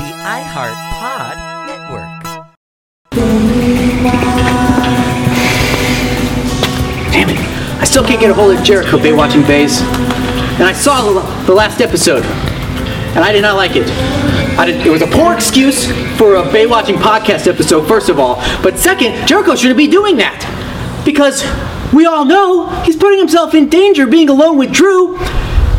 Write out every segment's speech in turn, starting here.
the Network. Damn it. I still can't get a hold of Jericho Baywatching Bays. And I saw the, last episode. And I did not like it. Did, it was a poor excuse for a Baywatching podcast episode, first of all. But second, Jericho shouldn't be doing that. Because we all know he's putting himself in danger being alone with Drew.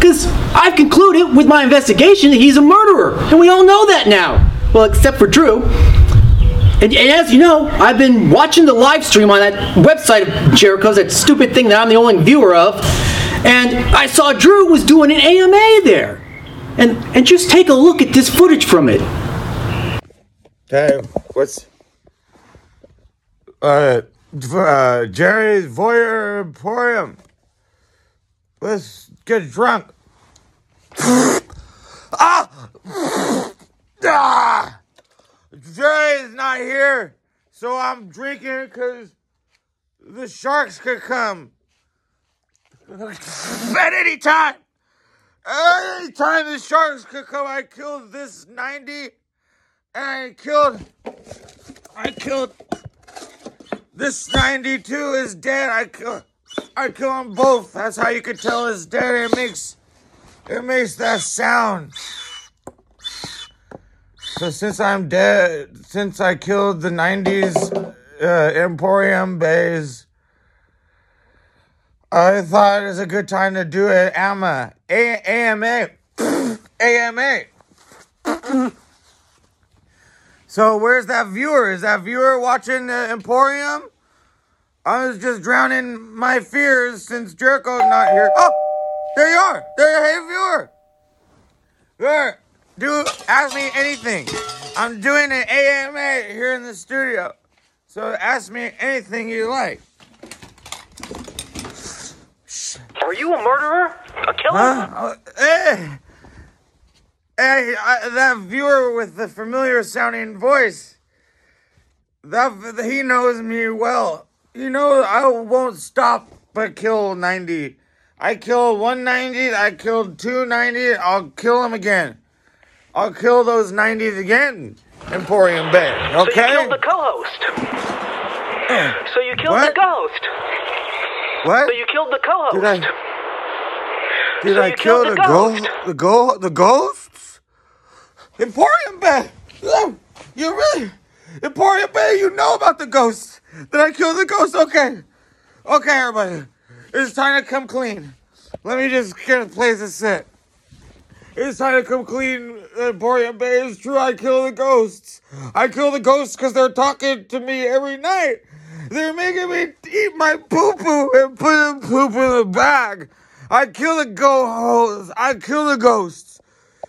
Because I've concluded with my investigation that he's a murderer. And we all know that now. Well, except for Drew. And, and as you know, I've been watching the live stream on that website of Jericho's, that stupid thing that I'm the only viewer of. And I saw Drew was doing an AMA there. And and just take a look at this footage from it. Hey, what's uh, uh Jerry's Voyeur Emporium? Let's get drunk. ah! ah! Jerry's not here, so I'm drinking because the sharks could come at any time. Any time the sharks could come, I killed this 90 and I killed I killed this 92 is dead. I kill I kill them both. That's how you can tell it's dead. It makes it makes that sound. So since I'm dead, since I killed the 90s uh, Emporium Bays, I thought it was a good time to do it. AMA. A- AMA. AMA. So where's that viewer? Is that viewer watching the Emporium? I was just drowning my fears since Jericho's not here. Oh, there you are. There, hey viewer. Viewer, do ask me anything. I'm doing an AMA here in the studio, so ask me anything you like. Are you a murderer? A killer? Huh? Uh, hey, hey, I, that viewer with the familiar sounding voice. That he knows me well. You know I won't stop but kill ninety. I killed one ninety. I killed two ninety. I'll kill him again. I'll kill those nineties again. Emporium Bay. So you Okay. killed the co-host. So you killed What? the ghost. what? So you killed the co-host. Did I? Did So I kill the the ghost? ghost. The go the ghosts? Emporium Bay. You really Emporium Bay, you know about the ghosts. Did I kill the ghost? Okay. Okay, everybody. It's time to come clean. Let me just get a place to sit. It's time to come clean. Emporium Bay is true. I kill the ghosts. I kill the ghosts because they're talking to me every night. They're making me eat my poo poo and put poop in the bag. I kill the ghosts. I kill the ghosts.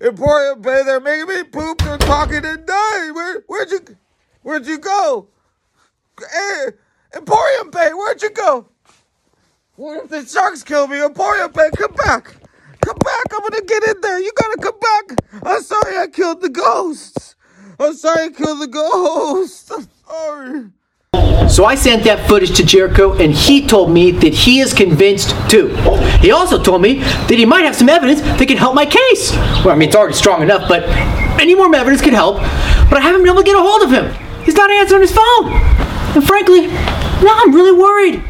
Emporium Bay, they're making me poop. They're talking and dying. Where, where'd you, where'd you go? Hey, Emporium Bay, where'd you go? What if the sharks kill me? Emporium Bay, come back. Come back. I'm gonna get in there. You gotta come back. I'm sorry I killed the ghosts. I'm sorry I killed the ghosts. I'm sorry. So I sent that footage to Jericho, and he told me that he is convinced too. He also told me that he might have some evidence that can help my case. Well, I mean, it's already strong enough, but any more evidence could help. But I haven't been able to get a hold of him. He's not answering his phone. And frankly, now I'm really worried.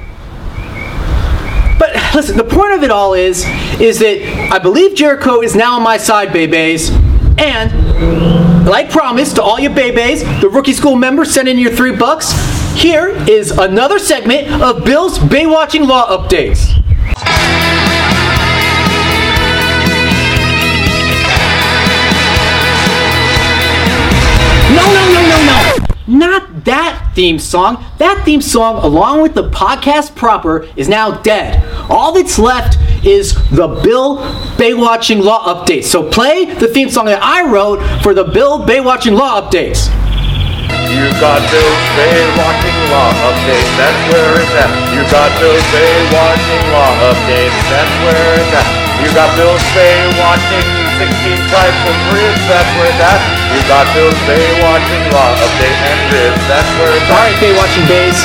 But listen, the point of it all is, is that I believe Jericho is now on my side, Bebes. And, like promised to all you Bebes, the rookie school members send in your three bucks. Here is another segment of Bill's Baywatching Law Updates. No, no, no, no, no. Not that theme song. That theme song, along with the podcast proper, is now dead. All that's left is the Bill Baywatching Law Updates. So play the theme song that I wrote for the Bill Baywatching Law Updates. You got Bill's Bay watching law updates, that's where it's at. You got Bill's Baywatching law updates, that's where it's at. You got Bill's Bay watching 16 types of ribs, that's where it's at. You got Bill's Bay watching law updates and ribs, that's where it's All at. right, Baywatching Bays.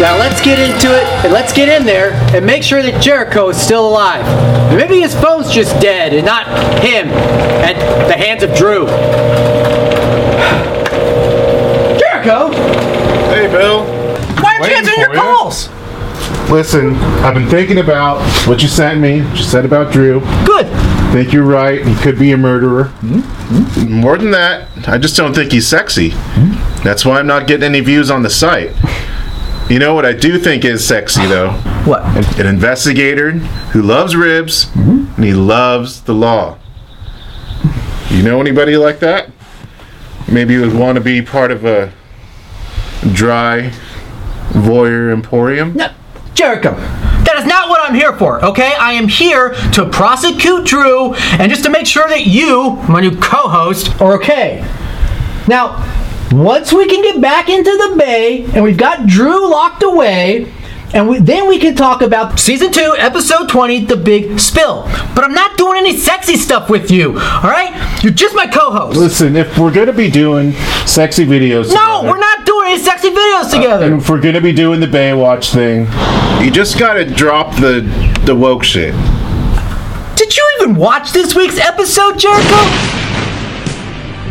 Now let's get into it and let's get in there and make sure that Jericho is still alive. Maybe his phone's just dead and not him at the hands of Drew. Jericho! Hey, Bill. Why aren't you Waiting answering your for you. calls? Listen, I've been thinking about what you sent me, what you said about Drew. Good. Think you're right. He could be a murderer. Hmm? Hmm? More than that, I just don't think he's sexy. Hmm? That's why I'm not getting any views on the site. You know what I do think is sexy, though? What? An investigator who loves ribs mm-hmm. and he loves the law. You know anybody like that? Maybe you would want to be part of a dry voyeur emporium? No, Jericho. That is not what I'm here for, okay? I am here to prosecute Drew and just to make sure that you, my new co host, are okay. Now, once we can get back into the bay and we've got Drew locked away, and we, then we can talk about season two, episode 20, The Big Spill. But I'm not doing any sexy stuff with you, all right? You're just my co host. Listen, if we're gonna be doing sexy videos, No, together, we're not doing any sexy videos together. And if we're gonna be doing the Baywatch thing, you just gotta drop the the woke shit. Did you even watch this week's episode, Jericho?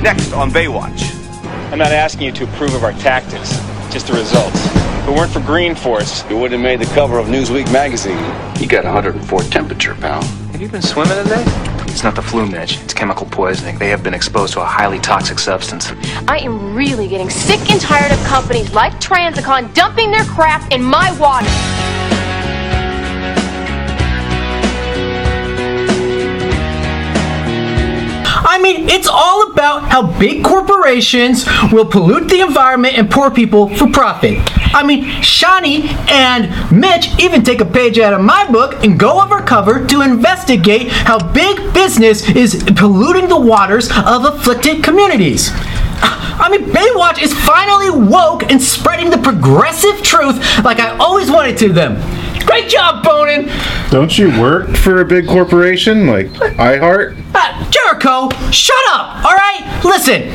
Next on Baywatch. I'm not asking you to approve of our tactics, just the results. If it weren't for Green Force, You wouldn't have made the cover of Newsweek magazine. You got 104 temperature, pal. Have you been swimming today? It's not the flu, Mitch. It's chemical poisoning. They have been exposed to a highly toxic substance. I am really getting sick and tired of companies like Transicon dumping their crap in my water. Mean, it's all about how big corporations will pollute the environment and poor people for profit. I mean, Shauni and Mitch even take a page out of my book and go undercover to investigate how big business is polluting the waters of afflicted communities. I mean, Baywatch is finally woke and spreading the progressive truth like I always wanted to them. Great job, Bonin! Don't you work for a big corporation like iHeart? Jericho, shut up, alright? Listen,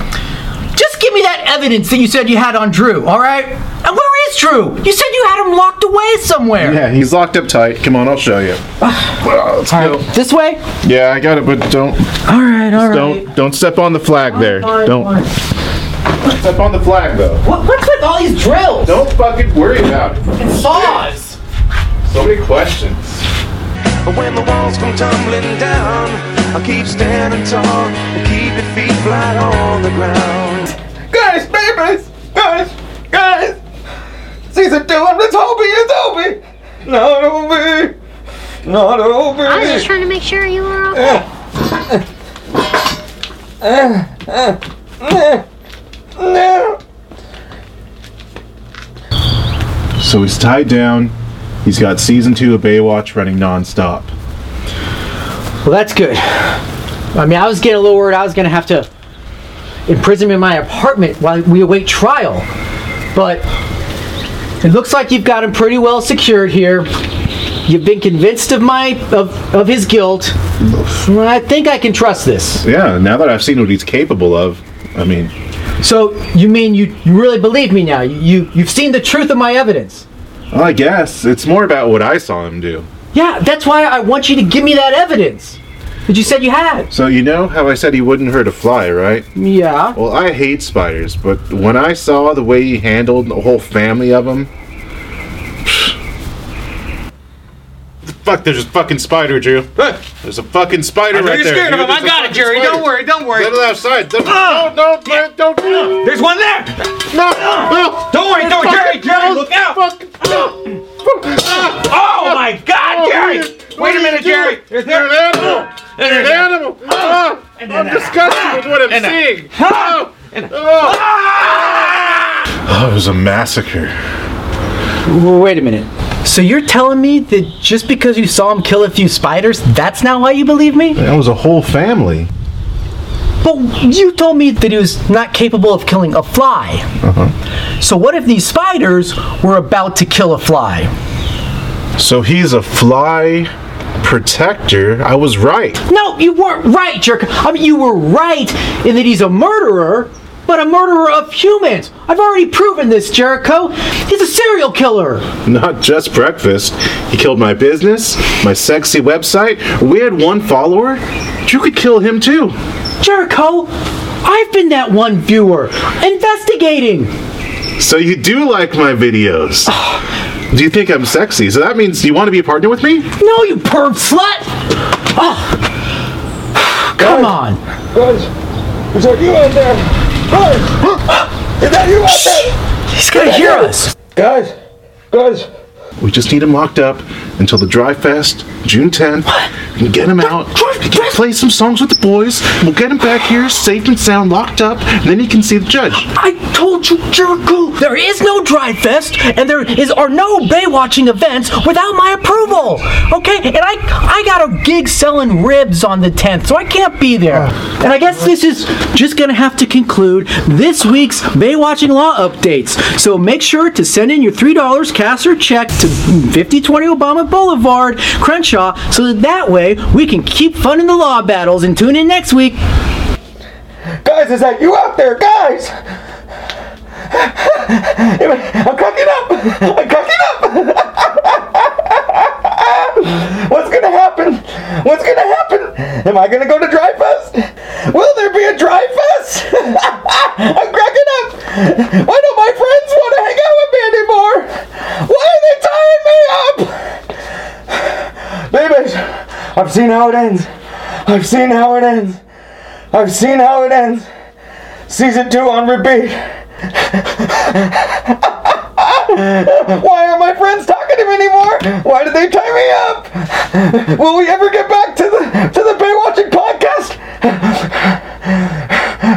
just give me that evidence that you said you had on Drew, alright? And where is Drew? You said you had him locked away somewhere. Yeah, he's locked up tight. Come on, I'll show you. Well, let's go. This way? Yeah, I got it, but don't Alright, alright. don't don't step on the flag there. Fine, Don't fine. step on the flag though. What, what's with all these drills? Don't fucking worry about it. And saws. So many questions. But when the walls come tumbling down, I'll keep standing tall and keep your feet flat on the ground. Guys, babies! Guys! Guys! Season two of the Toby and Toby! Not Obi! Not Obi! I was just trying to make sure you were okay. No! Eh. So he's tied down. He's got season two of Baywatch running nonstop. Well, that's good. I mean, I was getting a little worried I was going to have to imprison him in my apartment while we await trial. But it looks like you've got him pretty well secured here. You've been convinced of my of, of his guilt. I think I can trust this. Yeah, now that I've seen what he's capable of, I mean, So you mean you, you really believe me now? You you've seen the truth of my evidence. well, I guess it's more about what I saw him do. Yeah, that's why I want you to give me that evidence that you said you had. So you know how I said he wouldn't hurt a fly, right? Yeah. Well, I hate spiders, but when I saw the way he handled the whole family of them, fuck, there's a fucking spider, Drew. There's a fucking spider I know right you're there. scared of him. I got it, Jerry. spider. Don't worry, don't worry. Let it outside. Don't, Ah! no, no, don't, don't. Ah. There's one there! No, ah. no. Don't worry, don't worry, Jerry, Jerry, look out! Fuck. Ah. Oh my god, Jerry! Wait a minute, Jerry! There's You're there. an animal. You're an animal. Ah, I'm disgusted with what I'm seeing. Oh, oh, it was a massacre. Wait a minute. So you're telling me that just because you saw him kill a few spiders, that's not why you believe me? That was a whole family. But you told me that he was not capable of killing a fly. Uh-huh. So what if these spiders were about to kill a fly? So he's a fly protector. I was right. No, you weren't right, jerk. I mean, you were right in that he's a murderer, but a murderer of humans. I've already proven this, Jericho. He's a serial killer. Not just breakfast. He killed my business, my sexy website. We had one follower. You could kill him too. Jericho, I've been that one viewer investigating. So you do like my videos? Ah. do you think I'm sexy? So that means you want to be a partner with me? No, you perv slut! Oh. Come on. Guys, is that you out there? Guys, is that you out there? He's gonna hear us. Guys, guys. We just need him locked up until the Dry Fest, June 10th. We can get him out. We can play some songs with the boys. We'll get him back here, safe and sound, locked up, and then he can see the judge. I told you, Jericho, there is no Dry Fest, and there is are no Baywatching events without my approval. Okay, and I I got a gig selling ribs on the 10th, so I can't be there. Uh, and I guess this is just gonna have to conclude this week's Baywatching Law updates. So make sure to send in your three dollars cash or check to 5020 Obama Boulevard, Crenshaw, so that that way we can keep funding the law battles. And tune in next week. Guys, is that you out there? Guys! I'm cracking up! I'm cracking up! What's gonna happen? What's gonna happen? Am I gonna go to Dry Fest? Will there be a Dry Fest? I'm cracking up! Why don't my friends want to hang out with me anymore? Why are they tying me up? Babies, I've seen how it ends. I've seen how it ends. I've seen how it ends. Season two on repeat. Why aren't my friends talking to me anymore? Why did they tie me up? Will we ever get back to the to the Baywatching podcast?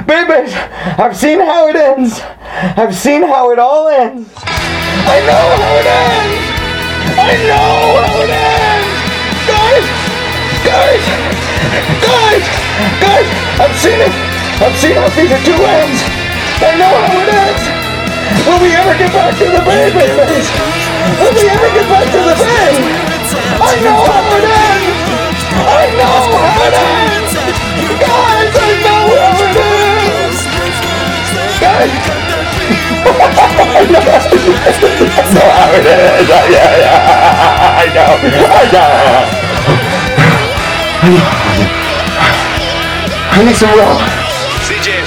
Babies, I've seen how it ends. I've seen how it all ends. I know how it ends. I know how it ends. Guys, guys, guys, I've seen it. I've seen how season two ends. I know how it ends. Will we ever get back to the bay, babies? Will we ever get back to the bay? I know how it ends. I know how it ends. Guys, I know how it ends. Guys. I know how it is. Yeah, yeah. I know. I know. I need some rope. CJ